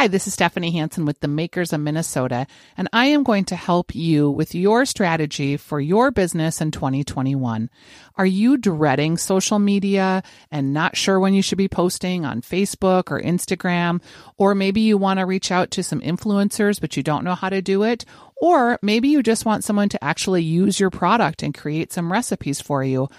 Hi, this is Stephanie Hansen with the Makers of Minnesota, and I am going to help you with your strategy for your business in 2021. Are you dreading social media and not sure when you should be posting on Facebook or Instagram? Or maybe you want to reach out to some influencers, but you don't know how to do it? Or maybe you just want someone to actually use your product and create some recipes for you.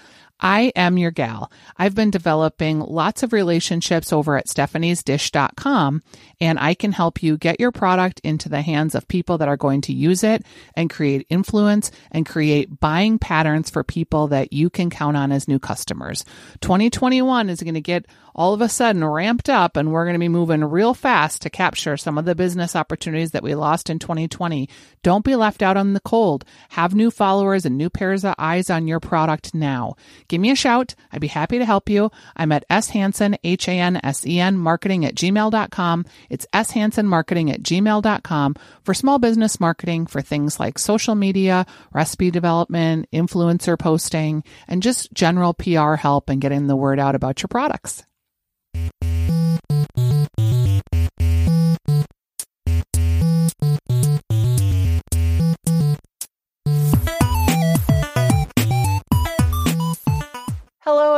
I am your gal. I've been developing lots of relationships over at stephaniesdish.com and I can help you get your product into the hands of people that are going to use it and create influence and create buying patterns for people that you can count on as new customers. 2021 is going to get all of a sudden ramped up and we're going to be moving real fast to capture some of the business opportunities that we lost in 2020. Don't be left out on the cold. Have new followers and new pairs of eyes on your product now. Give me a shout. I'd be happy to help you. I'm at S Hansen, H A N S E N, marketing at gmail.com. It's S Hansen marketing at gmail.com for small business marketing for things like social media, recipe development, influencer posting, and just general PR help and getting the word out about your products.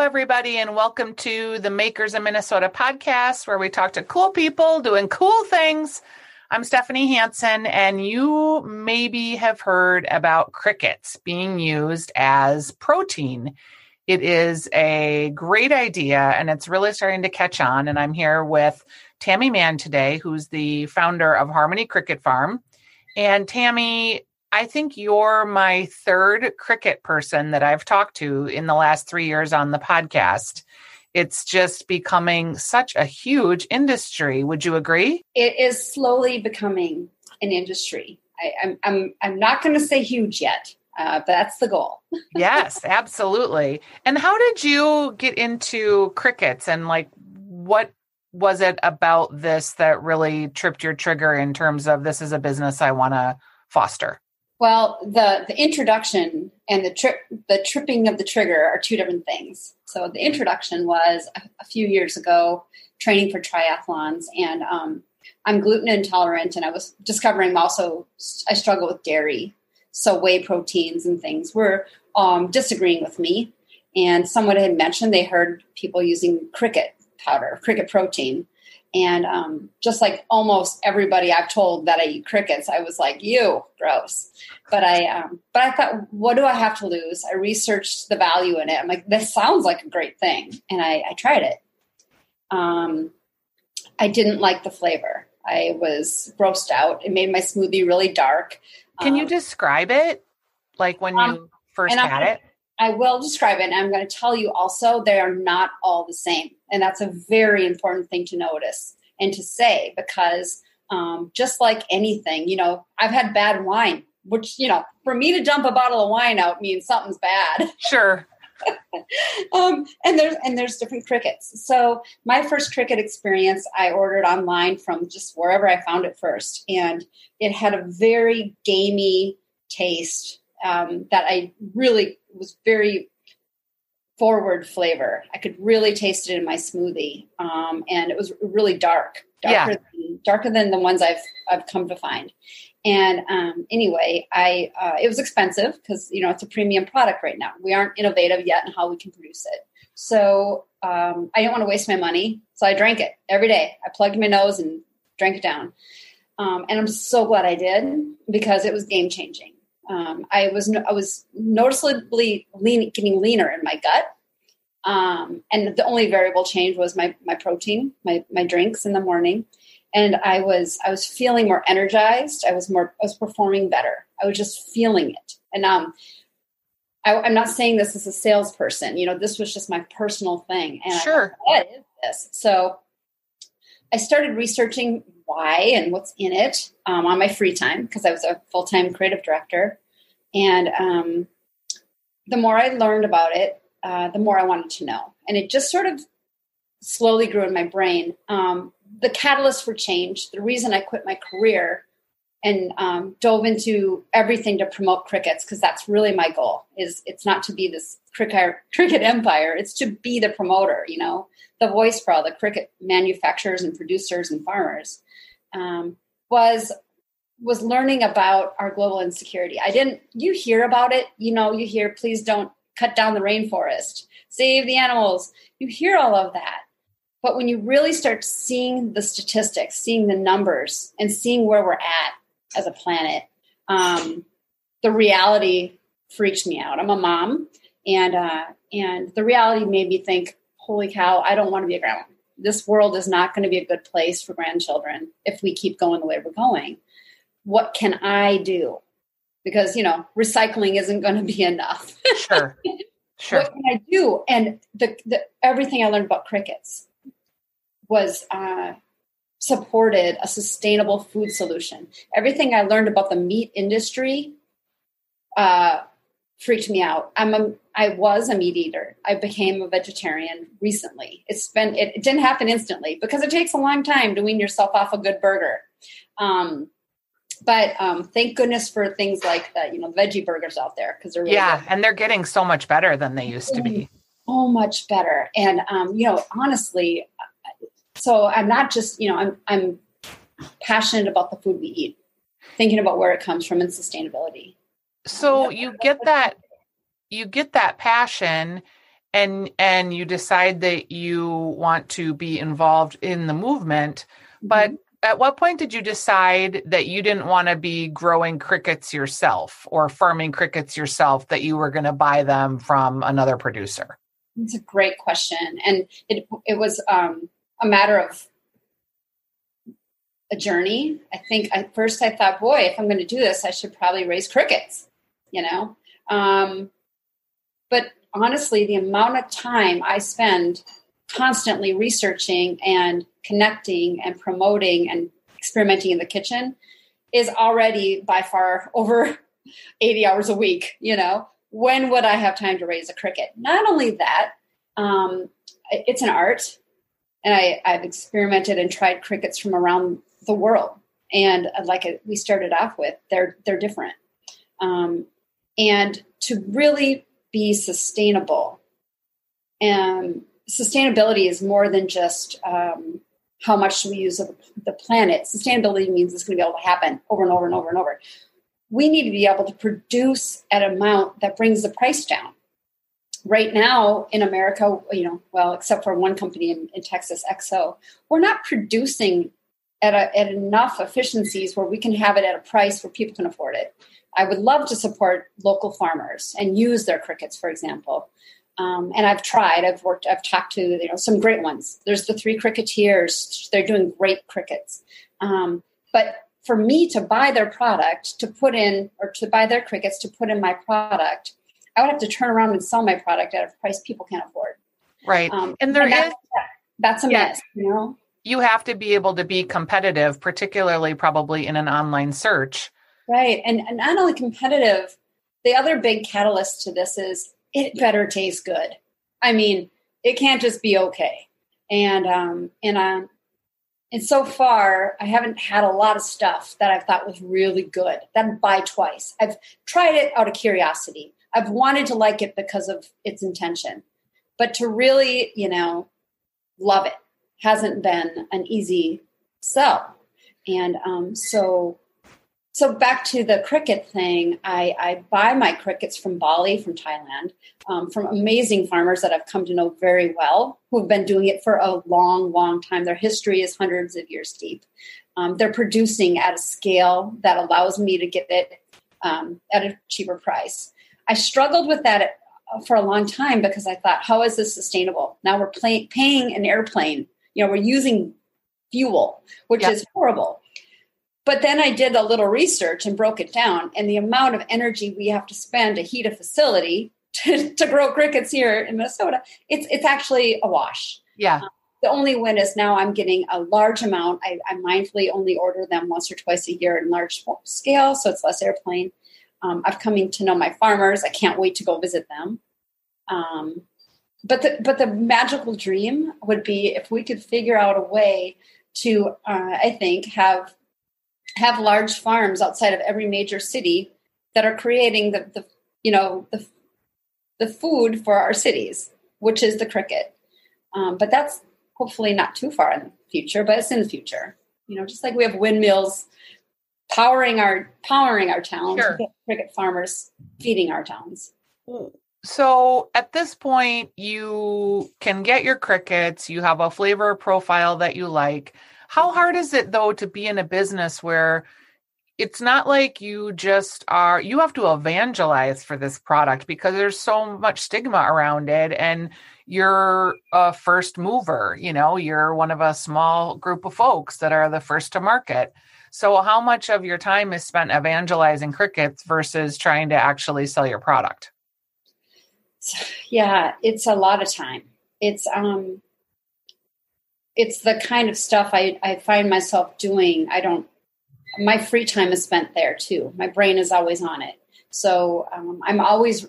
Everybody, and welcome to the Makers of Minnesota podcast, where we talk to cool people doing cool things. I'm Stephanie Hansen, and you maybe have heard about crickets being used as protein it is a great idea and it's really starting to catch on. And I'm here with Tammy Mann today, who's the founder of Harmony Cricket Farm. And Tammy, I think you're my third cricket person that I've talked to in the last three years on the podcast. It's just becoming such a huge industry. Would you agree? It is slowly becoming an industry. I, I'm, I'm, I'm not going to say huge yet uh, that's the goal. yes, absolutely. And how did you get into crickets and like what was it about this that really tripped your trigger in terms of this is a business I want to foster? Well, the the introduction and the trip the tripping of the trigger are two different things. So the introduction was a, a few years ago, training for triathlons, and um, I'm gluten intolerant, and I was discovering also I struggle with dairy so whey proteins and things were um, disagreeing with me. And someone had mentioned they heard people using cricket powder, cricket protein. And um, just like almost everybody I've told that I eat crickets, I was like, "You, gross." But I, um, but I thought, what do I have to lose? I researched the value in it. I'm like, this sounds like a great thing, and I, I tried it. Um, I didn't like the flavor. I was grossed out. It made my smoothie really dark. Can um, you describe it? Like when um, you first had it? I will describe it. And I'm going to tell you also, they are not all the same. And that's a very important thing to notice and to say because um, just like anything, you know, I've had bad wine, which, you know, for me to dump a bottle of wine out means something's bad. Sure. um, and there's and there's different crickets. So my first cricket experience, I ordered online from just wherever I found it first, and it had a very gamey taste um, that I really was very forward flavor. I could really taste it in my smoothie, um, and it was really dark, darker, yeah. than, darker than the ones I've I've come to find. And um, anyway, I uh, it was expensive because you know it's a premium product right now. We aren't innovative yet in how we can produce it. So um, I didn't want to waste my money, so I drank it every day. I plugged my nose and drank it down, um, and I'm so glad I did because it was game changing. Um, I was I was noticeably lean, getting leaner in my gut, um, and the only variable change was my my protein, my my drinks in the morning and I was I was feeling more energized. I was more I was performing better. I was just feeling it. And um, I, am not saying this as a salesperson. You know, this was just my personal thing. And sure, what is this? So I started researching why and what's in it um, on my free time because I was a full time creative director. And um, the more I learned about it, uh, the more I wanted to know. And it just sort of slowly grew in my brain. Um, the catalyst for change, the reason I quit my career and um, dove into everything to promote crickets because that's really my goal. Is it's not to be this cricket cricket empire; it's to be the promoter. You know, the voice for all the cricket manufacturers and producers and farmers. um, was was learning about our global insecurity. I didn't. You hear about it. You know, you hear, please don't cut down the rainforest, save the animals. You hear all of that. But when you really start seeing the statistics, seeing the numbers, and seeing where we're at as a planet, um, the reality freaked me out. I'm a mom, and uh, and the reality made me think, "Holy cow! I don't want to be a grandma. This world is not going to be a good place for grandchildren if we keep going the way we're going. What can I do? Because you know, recycling isn't going to be enough. sure, sure. What can I do? And the, the everything I learned about crickets was uh, supported a sustainable food solution. Everything I learned about the meat industry uh, freaked me out. I'm a I was a meat eater. I became a vegetarian recently. It's been it, it didn't happen instantly because it takes a long time to wean yourself off a good burger. Um, but um, thank goodness for things like the you know veggie burgers out there because they're really yeah, good. and they're getting so much better than they used to be. so much better. And um, you know, honestly, so I'm not just you know I'm I'm passionate about the food we eat, thinking about where it comes from and sustainability. So you get that you get that passion and and you decide that you want to be involved in the movement, but Mm-hmm. at what point did you decide that you didn't want to be growing crickets yourself or farming crickets yourself that you were going to buy them from another producer? It's a great question, and it it was um, a matter of a journey. I think at first I thought, boy, if I'm going to do this, I should probably raise crickets, you know. Um, but honestly, the amount of time I spend constantly researching and connecting and promoting and experimenting in the kitchen is already by far over 80 hours a week, you know. When would I have time to raise a cricket? Not only that, um, it's an art and I, I've experimented and tried crickets from around the world. And uh, like we started off with, they're they're different. Um, and to really be sustainable, and sustainability is more than just um, how much do we use of the planet. Sustainability means it's going to be able to happen over and over and over and over. We need to be able to produce at an amount that brings the price down right now in America, you know, well, except for one company in, in Texas, Exo, we're not producing at, a, at enough efficiencies where we can have it at a price where people can afford it. I would love to support local farmers and use their crickets, for example. Um, and I've tried. I've worked. I've talked to you know some great ones. There's the three cricketeers. They're doing great crickets. Um, but for me to buy their product to put in, or to buy their crickets to put in my product, I would have to turn around and sell my product at a price people can't afford. Right. Um, and there is that's, that's a Yeah. mess, you know. You have to be able to be competitive, particularly probably in an online search. Right. And, and not only competitive, the other big catalyst to this is it better taste good. I mean, it can't just be okay. And um and um and so far I haven't had a lot of stuff that I thought was really good. That buy twice. I've tried it out of curiosity. I've wanted to like it because of its intention. But to really, you know, love it hasn't been an easy sell. And um so so back to the cricket thing, I, I buy my crickets from Bali, from Thailand, um, from amazing farmers that I've come to know very well, who have been doing it for a long, long time. Their history is hundreds of years deep. Um, they're producing at a scale that allows me to get it um, at a cheaper price. I struggled with that at, for a long time because I thought, how is this sustainable? Now we're pay- paying an airplane. You know, we're using fuel, which Yeah. is horrible. But then I did a little research and broke it down, and the amount of energy we have to spend to heat a facility to, to grow crickets here in Minnesota, it's it's actually a wash. Yeah. The only win is now I'm getting a large amount. I, I mindfully only order them once or twice a year in large scale, so it's less airplane. Um, I've coming to know my farmers. I can't wait to go visit them. Um, but the but the magical dream would be if we could figure out a way to, uh, I think, have have large farms outside of every major city that are creating the, the you know the the food for our cities, which is the cricket. Um, but that's hopefully not too far in the future, but it's in the future. You know, just like we have windmills powering our powering our towns, sure. cricket farmers feeding our towns. So at this point, you can get your crickets. You have a flavor profile that you like. How mm-hmm. hard is it though to be in a business where it's not like you just are you have to evangelize for this product because there's so much stigma around it and you're a first mover you know you're one of a small group of folks that are the first to market so how much of your time is spent evangelizing crickets versus trying to actually sell your product yeah it's a lot of time it's um it's the kind of stuff I, I find myself doing i don't my free time is spent there too. My brain is always on it. So um, I'm always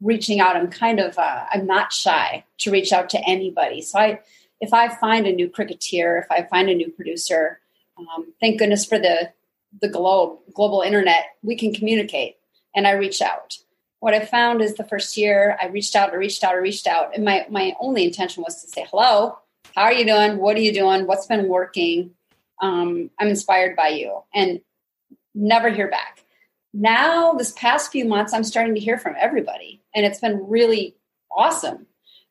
reaching out. I'm kind of, uh, I'm not shy to reach out to anybody. So I, if I find a new cricketer, if I find a new producer, um, thank goodness for the, the globe, global internet, we can communicate and I reach out. What I found is the first year I reached out, I reached out, I reached out. And my, my only intention was to say, hello, how are you doing? What are you doing? What's been working? um, I'm inspired by you, and never hear back. Now, this past few months, I'm starting to hear from everybody, and it's been really awesome.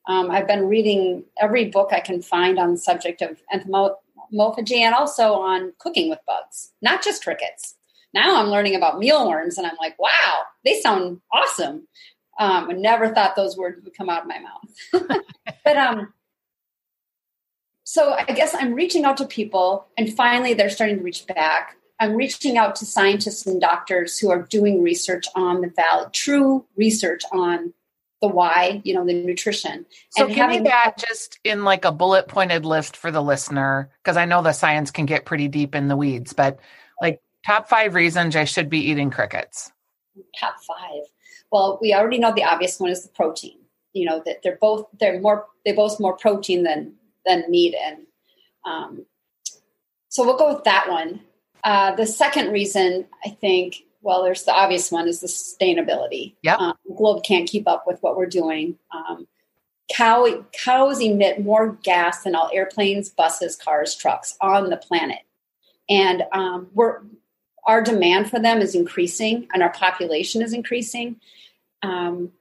Um, I've been reading every book I can find on the subject of entomophagy and also on cooking with bugs, not just crickets. Now I'm learning about mealworms, and I'm like, wow, they sound awesome. Um, I never thought those words would come out of my mouth. but um, so I guess I'm reaching out to people, and finally they're starting to reach back. I'm reaching out to scientists and doctors who are doing research on the valid, true research on the why, you know, the nutrition. So and give me that just in like a bullet pointed list for the listener, because I know the science can get pretty deep in the weeds, but top five reasons I should be eating crickets. Top five. Well, we already know the obvious one is the protein. You know that they're both they're more they both more protein than than meat and um, so we'll go with that one uh, the second reason i think well there's the obvious one is the sustainability yeah um, the globe can't keep up with what we're doing um, cow, cows emit more gas than all airplanes buses cars trucks on the planet and um, we're our demand for them is increasing and our population is increasing um,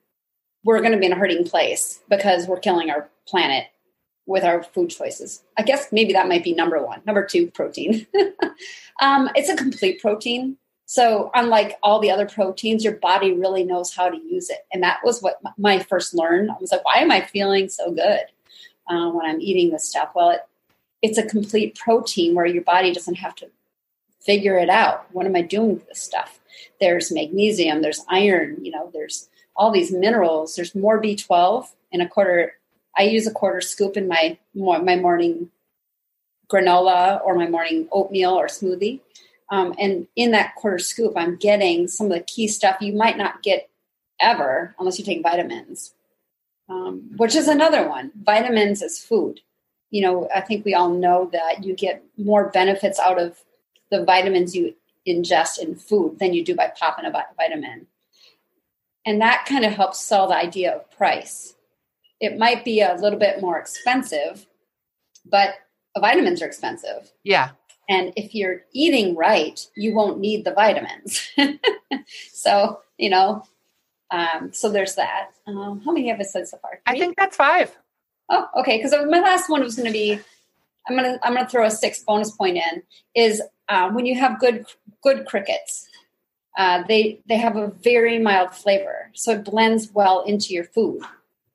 we're going to be in a hurting place because we're killing our planet with our food choices. I guess maybe that might be number one. Number two, protein. um, it's a complete protein. So, unlike all the other proteins, your body really knows how to use it. And that was what my first learned. I was like, why am I feeling so good uh, when I'm eating this stuff? Well, it, it's a complete protein where your body doesn't have to figure it out. What am I doing with this stuff? There's magnesium, there's iron, you know, there's all these minerals. There's more B12 in a quarter I use a quarter scoop in my my morning granola or my morning oatmeal or smoothie. Um, and in that quarter scoop, I'm getting some of the key stuff you might not get ever unless you take vitamins, um, which is another one. Vitamins is food. You know, I think we all know that you get more benefits out of the vitamins you ingest in food than you do by popping a vitamin. And that kind of helps sell the idea of price it might be a little bit more expensive, but vitamins are expensive. Yeah. And if you're eating right, you won't need the vitamins. so, you know, um, so there's that. Um, how many have I said so far? Three? I think that's five. Oh, okay. Because my last one was going to be, I'm gonna I'm gonna throw a sixth bonus point in. Is um, when you have good good crickets, uh, they they have a very mild flavor, so it blends well into your food.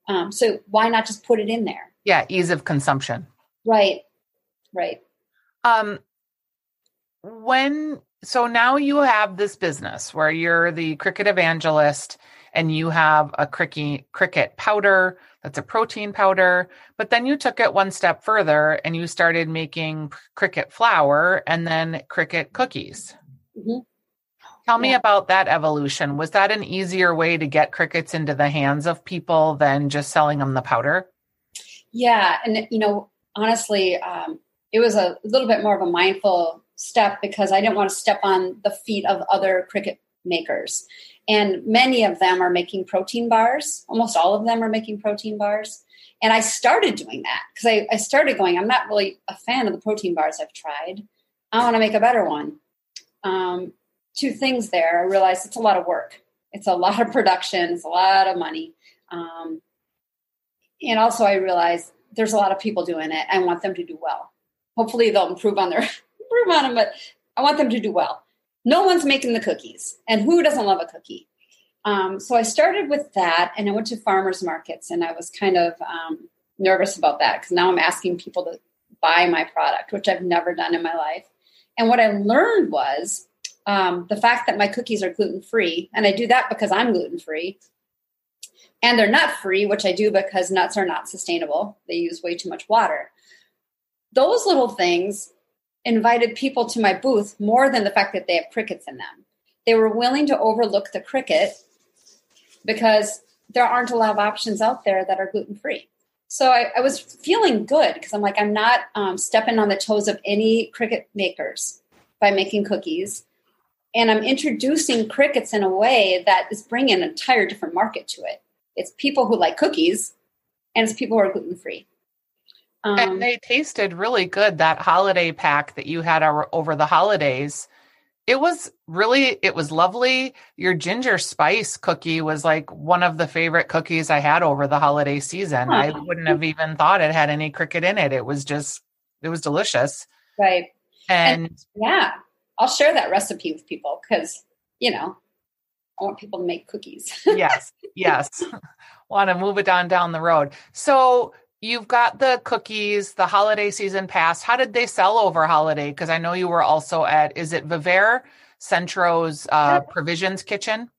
Um, so why not just put it in there? Yeah, ease of consumption. Right, right. Um, when so now you have this business where you're the cricket evangelist and you have a cricket cricket powder that's a protein powder but then you took it one step further and you started making cricket flour and then cricket cookies mm-hmm. Tell me about that evolution. Was that an easier way to get crickets into the hands of people than just selling them the powder? Yeah. And, you know, honestly, um, it was a little bit more of a mindful step because I didn't want to step on the feet of other cricket makers. And many of them are making protein bars. Almost all of them are making protein bars. And I started doing that because I, I started going, I'm not really a fan of the protein bars I've tried. I want to make a better one. Um, two things there. I realized it's a lot of work. It's a lot of production. It's a lot of money. Um, and also, I realized there's a lot of people doing it. I want them to do well. Hopefully, they'll improve on their improve on them, but I want them to do well. No one's making the cookies, and who doesn't love a cookie? Um, so I started with that, and I went to farmers markets, and I was kind of um, nervous about that because now I'm asking people to buy my product, which I've never done in my life. And what I learned was um, the fact that my cookies are gluten free, and I do that because I'm gluten free, and they're nut free, which I do because nuts are not sustainable. They use way too much water. Those little things invited people to my booth more than the fact that they have crickets in them. They were willing to overlook the cricket because there aren't a lot of options out there that are gluten free. So I, I, was feeling good because I'm like, I'm not um, stepping on the toes of any cricket makers by making cookies. And I'm introducing crickets in a way that is bringing an entire different market to it. It's people who like cookies and it's people who are gluten free. Um, and they tasted really good. That holiday pack that you had over the holidays. It was really it was lovely. Your ginger spice cookie was like one of the favorite cookies i had over the holiday season. I wouldn't have even thought it had any cricket in it. It was just it was delicious. Right. And, and yeah i'll share that recipe with people because you know i want people to make cookies. Yes yes. Want to move it on down the road. So you've got the cookies, the holiday season passed. How did they sell over holiday? Because I know you were also at, is it Viver Centro's uh, Provisions Kitchen?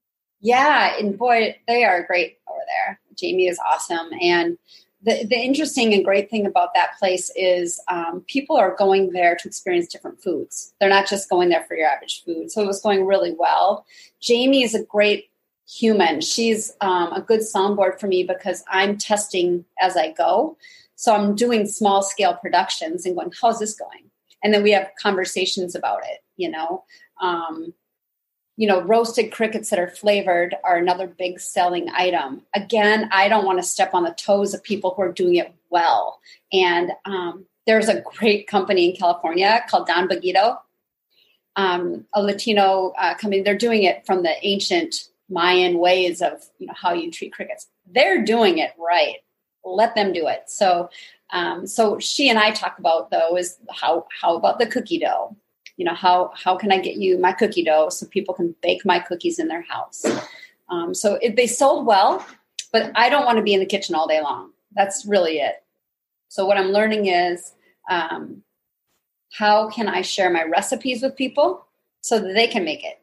Yeah, and boy, they are great over there. Jamie is awesome. And the, the interesting and great thing about that place is um, people are going there to experience different foods. They're not just going there for your average food. So it was going really well. Jamie is a great human. She's um, a good soundboard for me because I'm testing as I go. So I'm doing small scale productions and going, how's this going? And then we have conversations about it, you know. Um, you know, roasted crickets that are flavored are another big selling item. Again, I don't want to step on the toes of people who are doing it well. And um, there's a great company in California called Don Bugito, um, a Latino uh, company. They're doing it from the ancient Mayan ways of you know how you treat crickets. They're doing it right. Let them do it. So, um, so she and I talk about though is how how about the cookie dough? You know how how can I get you my cookie dough so people can bake my cookies in their house? Um, so it, they sold well, but I don't want to be in the kitchen all day long. That's really it. So what I'm learning is um, how can I share my recipes with people so that they can make it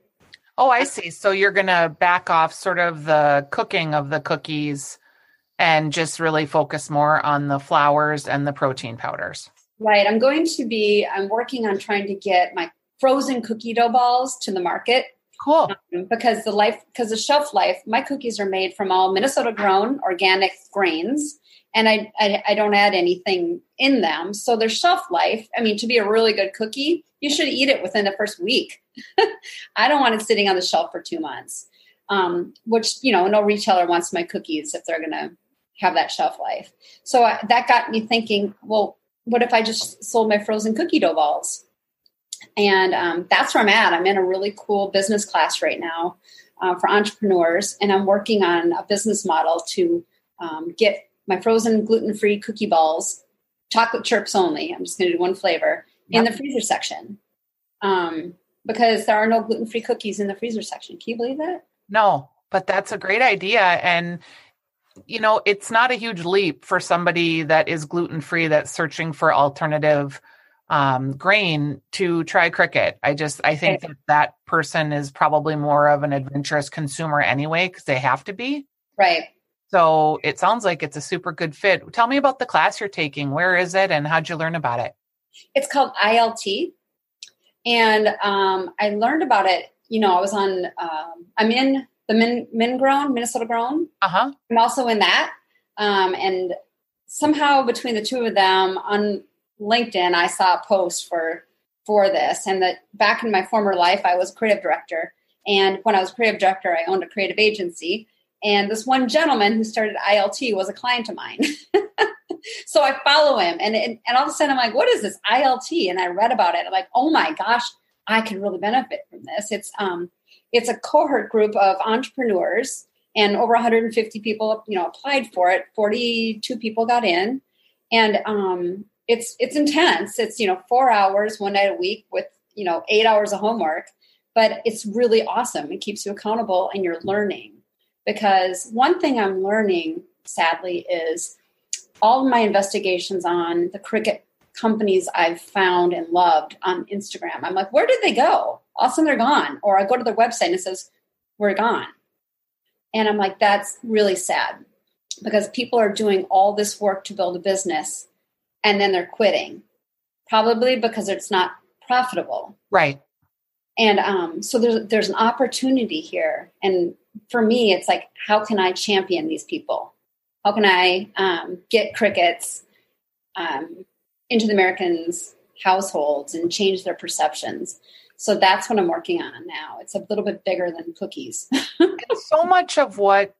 Oh, I see. So you're going to back off sort of the cooking of the cookies and just really focus more on the flours and the protein powders. Right. I'm going to be, I'm working on trying to get my frozen cookie dough balls to the market. Cool. Um, because the life, because the shelf life, my cookies are made from all Minnesota grown organic grains and I, I, I don't add anything in them. So their shelf life, I mean, to be a really good cookie, you should eat it within the first week. I don't want it sitting on the shelf for two months. Um, which you know, no retailer wants my cookies if they're going to have that shelf life. So I, that got me thinking. Well, what if I just sold my frozen cookie dough balls? And um, that's where I'm at. I'm in a really cool business class right now uh, for entrepreneurs, and I'm working on a business model to um, get my frozen gluten free cookie balls, chocolate chirps only. I'm just going to do one flavor yep. in the freezer section. Um, because there are no gluten free cookies in the freezer section. Can you believe that? No, but that's a great idea. And, you know, it's not a huge leap for somebody that is gluten free that's searching for alternative um, grain to try cricket. I just, I think that that person is probably more of an adventurous consumer anyway, because they have to be. Right. So it sounds like it's a super good fit. Tell me about the class you're taking. Where is it and how'd you learn about it? It's called ILT, and um, I learned about it. You know, I was on. Um, I'm in the Min Min Grown Minnesota Grown. Uh huh. I'm also in that, um, and somehow between the two of them on LinkedIn, I saw a post for for this, and that back in my former life, I was creative director, and when I was creative director, I owned a creative agency. And this one gentleman who started ILT was a client of mine. so I follow him, and, and and all of a sudden I'm like, what is this ILT? And I read about it. I'm like, oh my gosh, I can really benefit from this. It's um, it's a cohort group of entrepreneurs, and over 150 people, you know, applied for it. 42 people got in, and um, it's it's intense. It's you know four hours one night a week with you know eight hours of homework, but it's really awesome. It keeps you accountable, and you're learning. Because one thing I'm learning, sadly, is all of my investigations on the cricket companies I've found and loved on Instagram. I'm like, where did they go? All of a sudden they're gone. Or I go to their website and it says, we're gone. And I'm like, that's really sad because people are doing all this work to build a business and then they're quitting, probably because it's not profitable. Right. And um, so there's there's an opportunity here, and for me, it's like, how can I champion these people? How can I um, get crickets um, into the Americans' households and change their perceptions? So that's what I'm working on now. It's a little bit bigger than cookies. so much of what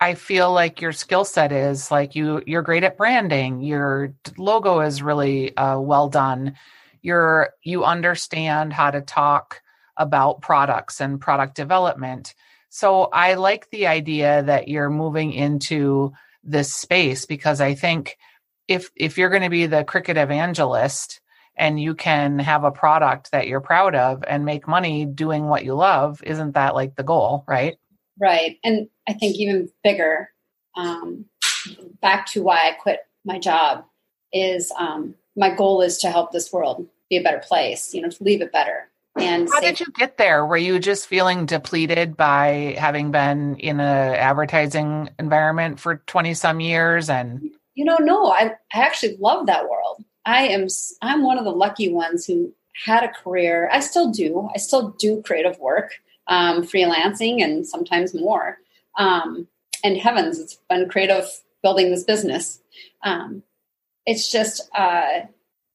I feel like your skill set is like you you're great at branding. Your logo is really uh, well done. You're you understand how to talk about products and product development. So I like the idea that you're moving into this space because I think if if you're going to be the cricket evangelist and you can have a product that you're proud of and make money doing what you love, isn't that like the goal, right? Right. And I think even bigger, um, back to why I quit my job is um, my goal is to help this world be a better place, you know, to leave it better. And how did you get there? Were you just feeling depleted by having been in an advertising environment for 20 some years? And you know, no, I, I actually love that world. I am, I'm one of the lucky ones who had a career. I still do. I still do creative work, um, freelancing and sometimes more. Um, and heavens, it's been creative building this business. Um, it's just, uh,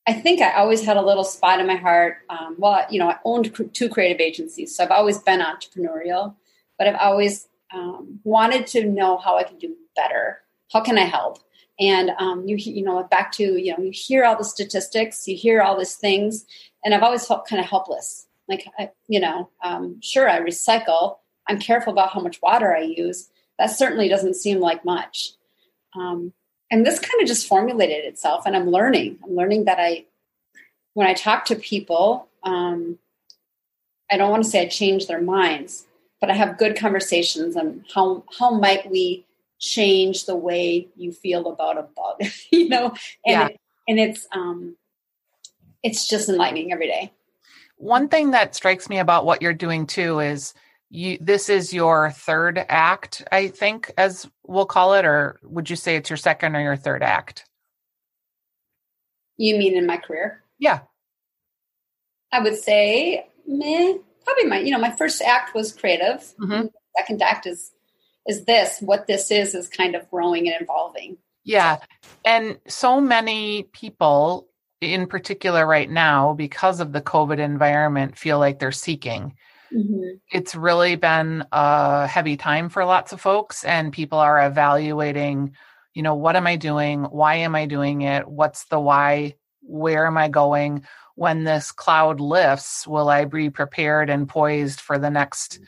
I think I always had a little spot in my heart. Um, well, you know, I owned two creative agencies, so I've always been entrepreneurial, but I've always um, wanted to know how I can do better. How can I help? And um, you, you know, back to you know, you hear all the statistics, you hear all these things, and I've always felt kind of helpless. Like, I, you know, um, sure, I recycle. I'm careful about how much water I use. That certainly doesn't seem like much. Um, and this kind of just formulated itself and i'm learning. I'm learning that i when i talk to people um, i don't want to say i change their minds but i have good conversations on how how might we change the way you feel about a bug you know? And yeah. it, and it's um it's just enlightening every day. One thing that strikes me about what you're doing too is you this is your third act i think as we'll call it or would you say it's your second or your third act? You mean in my career? Yeah. I would say meh, probably my you know my first act was creative. Mm-hmm. second act is is this. What this is is kind of growing and evolving. Yeah. And so many people in particular right now because of the covid environment feel like they're seeking Mm-hmm. It's really been a heavy time for lots of folks, and people are evaluating, you know, what am I doing? Why am I doing it? What's the why? Where am I going? When this cloud lifts, will I be prepared and poised for the next,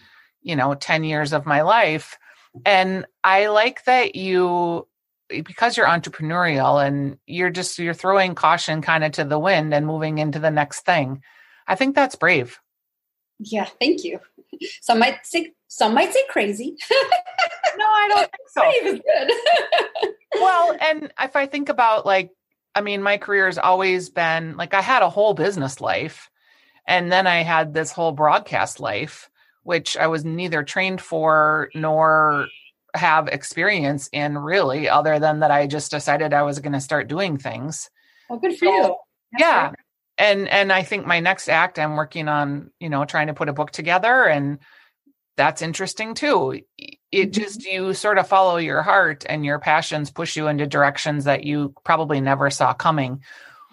you know, 10 years of my life? And I like that you because you're entrepreneurial and you're just you're throwing caution kind of to the wind and moving into the next thing. I think that's brave. Yeah, thank you. Some might say some might say crazy. no, I don't think so. Brave good. well, and if I think about like, I mean, my career has always been like I had a whole business life, and then I had this whole broadcast life, which I was neither trained for nor have experience in really, other than that I just decided I was going to start doing things. Well, good for so, you. yeah and and i think my next act i'm working on you know trying to put a book together and that's interesting too it mm-hmm. just you sort of follow your heart and your passions push you into directions that you probably never saw coming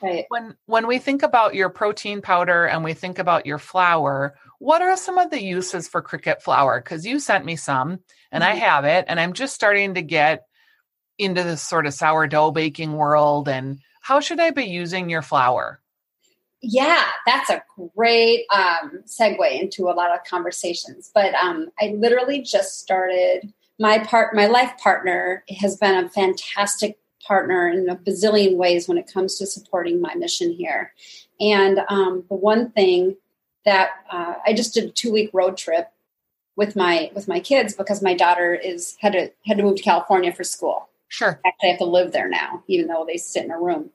right when when we think about your protein powder and we think about your flour what are some of the uses for cricket flour because you sent me some and mm-hmm. i have it and i'm just starting to get into this sort of sourdough baking world and how should I be using your flour? Yeah, that's a great um, segue into a lot of conversations. But um, I literally just started my part. My life partner has been a fantastic partner in a bazillion ways when it comes to supporting my mission here. And um, the one thing that uh, I just did a two week road trip with my with my kids because my daughter is had to had to move to California for school. Sure, actually, I have to live there now, even though they sit in a room.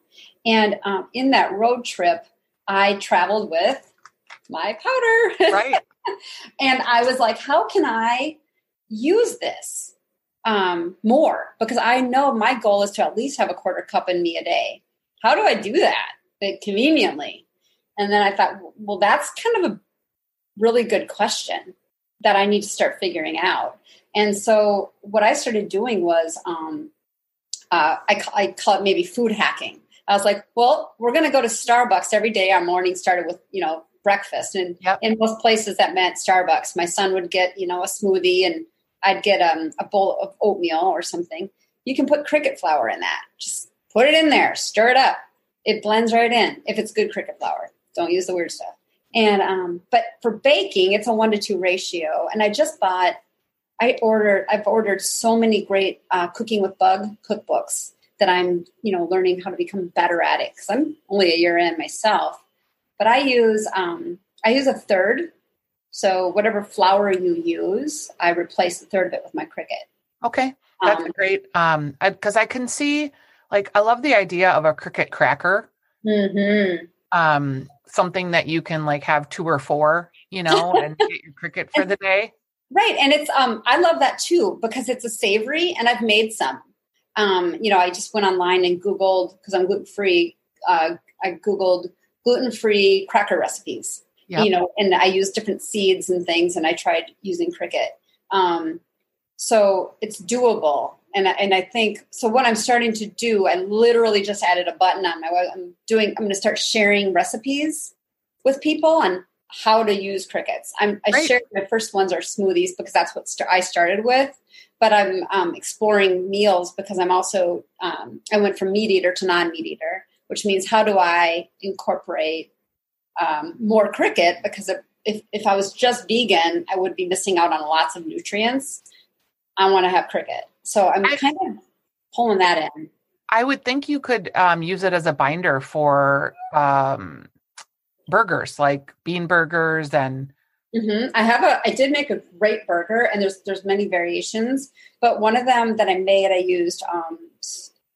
And um, in that road trip, I traveled with my powder. Right. and I was like, how can I use this um, more? Because I know my goal is to at least have a quarter cup in me a day. How do I do that conveniently? And then I thought, well, that's kind of a really good question that I need to start figuring out. And so what I started doing was um, uh, I, I call it maybe food hacking. I was like, well, we're going to go to Starbucks every day. Our morning started with, you know, breakfast. And yep. in most places that meant Starbucks. My son would get, you know, a smoothie and I'd get um, a bowl of oatmeal or something. You can put cricket flour in that. Just put it in there, stir it up. It blends right in if it's good cricket flour. Don't use the weird stuff. And um, but for baking, it's a one to two ratio. And I just bought, I ordered, I've ordered so many great uh, cooking with bug cookbooks that I'm, you know, learning how to become better at it because I'm only a year in myself. But I use, um, I use a third. So whatever flour you use, I replace a third of it with my cricket. Okay, that's um, great. Um, because I, I, can see, like, I love the idea of a cricket cracker. Mm-hmm. Um, something that you can like have two or four, you know, and get your cricket for the day. Right. And it's um I love that too because it's a savory and I've made some. Um, you know, I just went online and Googled because I'm gluten free. Uh, I Googled gluten free cracker recipes. Yep. You know, and I used different seeds and things, and I tried using cricket. Um, so it's doable and and I think so. What I'm starting to do, I literally just added a button on my. I'm doing. I'm going to start sharing recipes with people on how to use crickets. I'm, I shared my first ones are smoothies because that's what st- I started with. But I'm um, exploring meals because I'm also um, I went from meat eater to non meat eater, which means how do I incorporate um, more cricket? Because if, if I was just vegan, I would be missing out on lots of nutrients. I want to have cricket. So I'm kind of pulling that in. I would think you could um, use it as a binder for um, burgers, like bean burgers and. Mm-hmm. I have a. I did make a great burger, and there's there's many variations, but one of them that I made, I used um,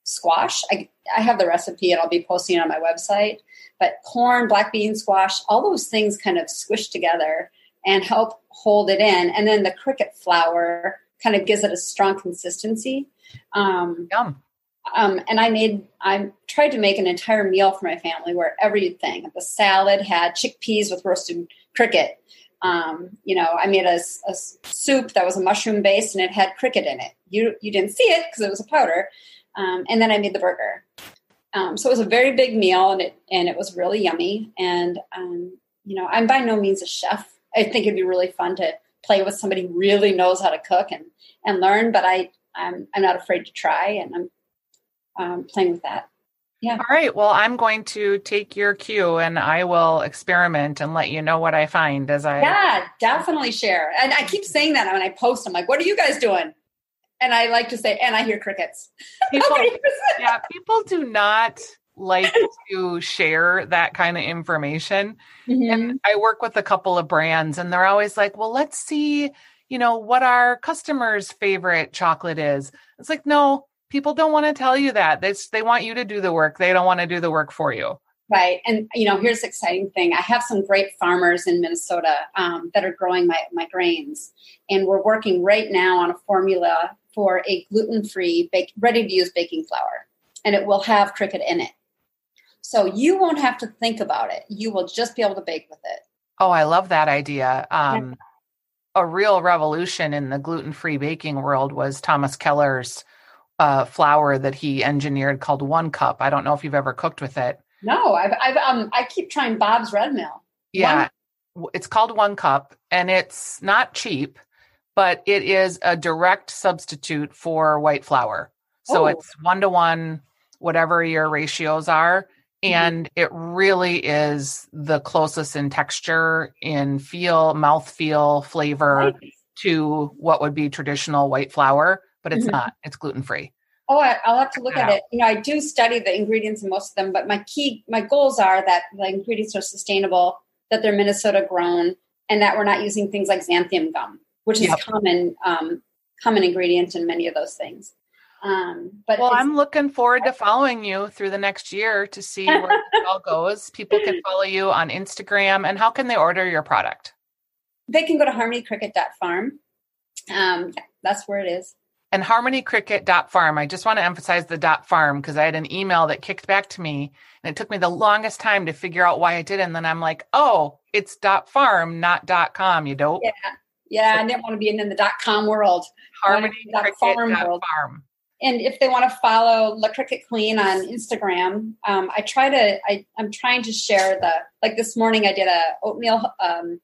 squash. I I have the recipe, and I'll be posting it on my website. But corn, black bean squash, all those things kind of squish together and help hold it in, and then the cricket flour kind of gives it a strong consistency. Um, Yum. Um, and I made, I tried to make an entire meal for my family where everything, the salad had chickpeas with roasted cricket. Um, you know, I made a, a, soup that was a mushroom based and it had cricket in it. You you didn't see it because it was a powder. Um, and then I made the burger. Um, so it was a very big meal and it and it was really yummy. And um, you know, I'm by no means a chef. I think it'd be really fun to play with somebody who really knows how to cook and and learn. But I I'm I'm not afraid to try, and I'm um, playing with that. Yeah. All right. Well, I'm going to take your cue and I will experiment and let you know what I find as I. Yeah, definitely share. And I keep saying that when I post. I'm like, "What are you guys doing?" And I like to say, "And I hear crickets." People, yeah, people do not like to share that kind of information. Mm-hmm. And I work with a couple of brands and they're always like, well, let's see, you know, what our customers' favorite chocolate is. It's like, no, people don't want to tell you that. They, they want you to do the work. They don't want to do the work for you. Right. And, you know, here's the exciting thing. I have some great farmers in Minnesota um, that are growing my, my grains. And we're working right now on a formula for a gluten free, ready to use baking flour. And it will have cricket in it. So you won't have to think about it. You will just be able to bake with it. Oh, I love that idea. Um, a real revolution in the gluten free baking world was Thomas Keller's uh, flour that he engineered called One Cup. I don't know if you've ever cooked with it. No, I've, I've um, I keep trying Bob's Red Mill. Yeah, One- it's called One Cup, and it's not cheap, but it is a direct substitute for white flour. So Oh. it's one to one, whatever your ratios are. Mm-hmm. And it really is the closest in texture, in feel, mouth feel, flavor Nice. to what would be traditional white flour, but it's Mhm. not. It's gluten free. Oh, I, I'll have to look that at it. You know, I do study the ingredients in most of them, but my key, my goals are that the ingredients are sustainable, that they're Minnesota grown, and that we're not using things like xanthan gum, which is Yep. common, um, common ingredient in many of those things. Um, but Well, I'm looking forward to following you through the next year to see where it all goes. People can follow you on Instagram. And how can they order your product? they can go to harmonycricket.farm. Um, that's where it is. And harmonycricket.farm. I just want to emphasize the dot farm because I had an email that kicked back to me and it took me the longest time to figure out why I did it. And then I'm like, oh, it's dot farm, not dot com, you dope. Yeah. Yeah, I didn't want to be in, the dot com world. Harmonycricket.farm. and if they want to follow La Cricket Queen on Instagram, um, I try to. I, I'm trying to share the like this morning. I did a oatmeal um,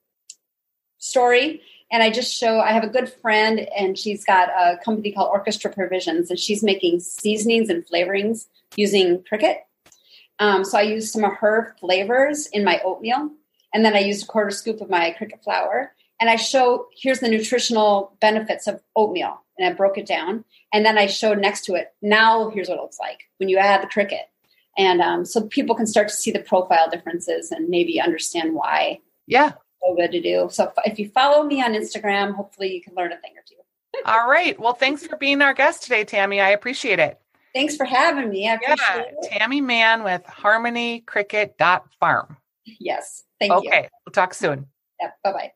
story, and I just show. I have a good friend, and she's got a company called Orchestra Provisions, and she's making seasonings and flavorings using cricket. Um, so I used some of her flavors in my oatmeal, and then I used a quarter scoop of my cricket flour. And I show here's the nutritional benefits of oatmeal, and I broke it down. And then I showed next to it. Now here's what it looks like when you add the cricket, and um, so people can start to see the profile differences and maybe understand why Yeah. So good to do. So if, you follow me on Instagram, hopefully you can learn a thing or two. All right. Well, thanks for being our guest today, Tammy. I appreciate it. Thanks for having me. I Yeah. it. Tammy Mann with harmonycricket.farm. Yes, thank you. Okay. We'll talk soon. Yeah, bye bye.